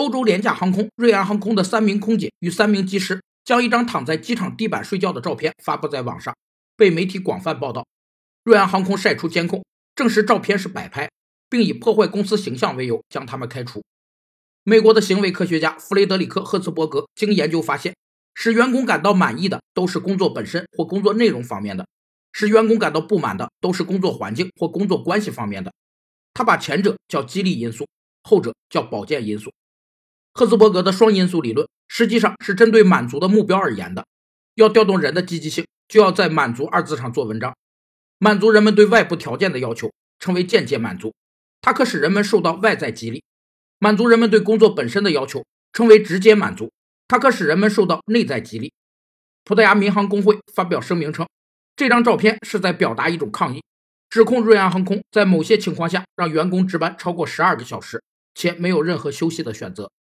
欧洲廉价航空瑞安航空的三名空姐与三名机师将一张躺在机场地板睡觉的照片发布在网上，被媒体广泛报道。瑞安航空晒出监控，证实照片是摆拍，并以破坏公司形象为由将他们开除。美国的行为科学家弗雷德里克·赫茨伯格经研究发现，使员工感到满意的都是工作本身或工作内容方面的，使员工感到不满的都是工作环境或工作关系方面的。他把前者叫激励因素，后者叫保健因素。赫兹伯格的双因素理论实际上是针对满足的目标而言的。要调动人的积极性，就要在“满足”二字上做文章。满足人们对外部条件的要求，称为间接满足，它可使人们受到外在激励；满足人们对工作本身的要求，称为直接满足，它可使人们受到内在激励。葡萄牙民航工会发表声明称，这张照片是在表达一种抗议，指控瑞安航空在某些情况下让员工值班超过十二个小时，且没有任何休息的选择。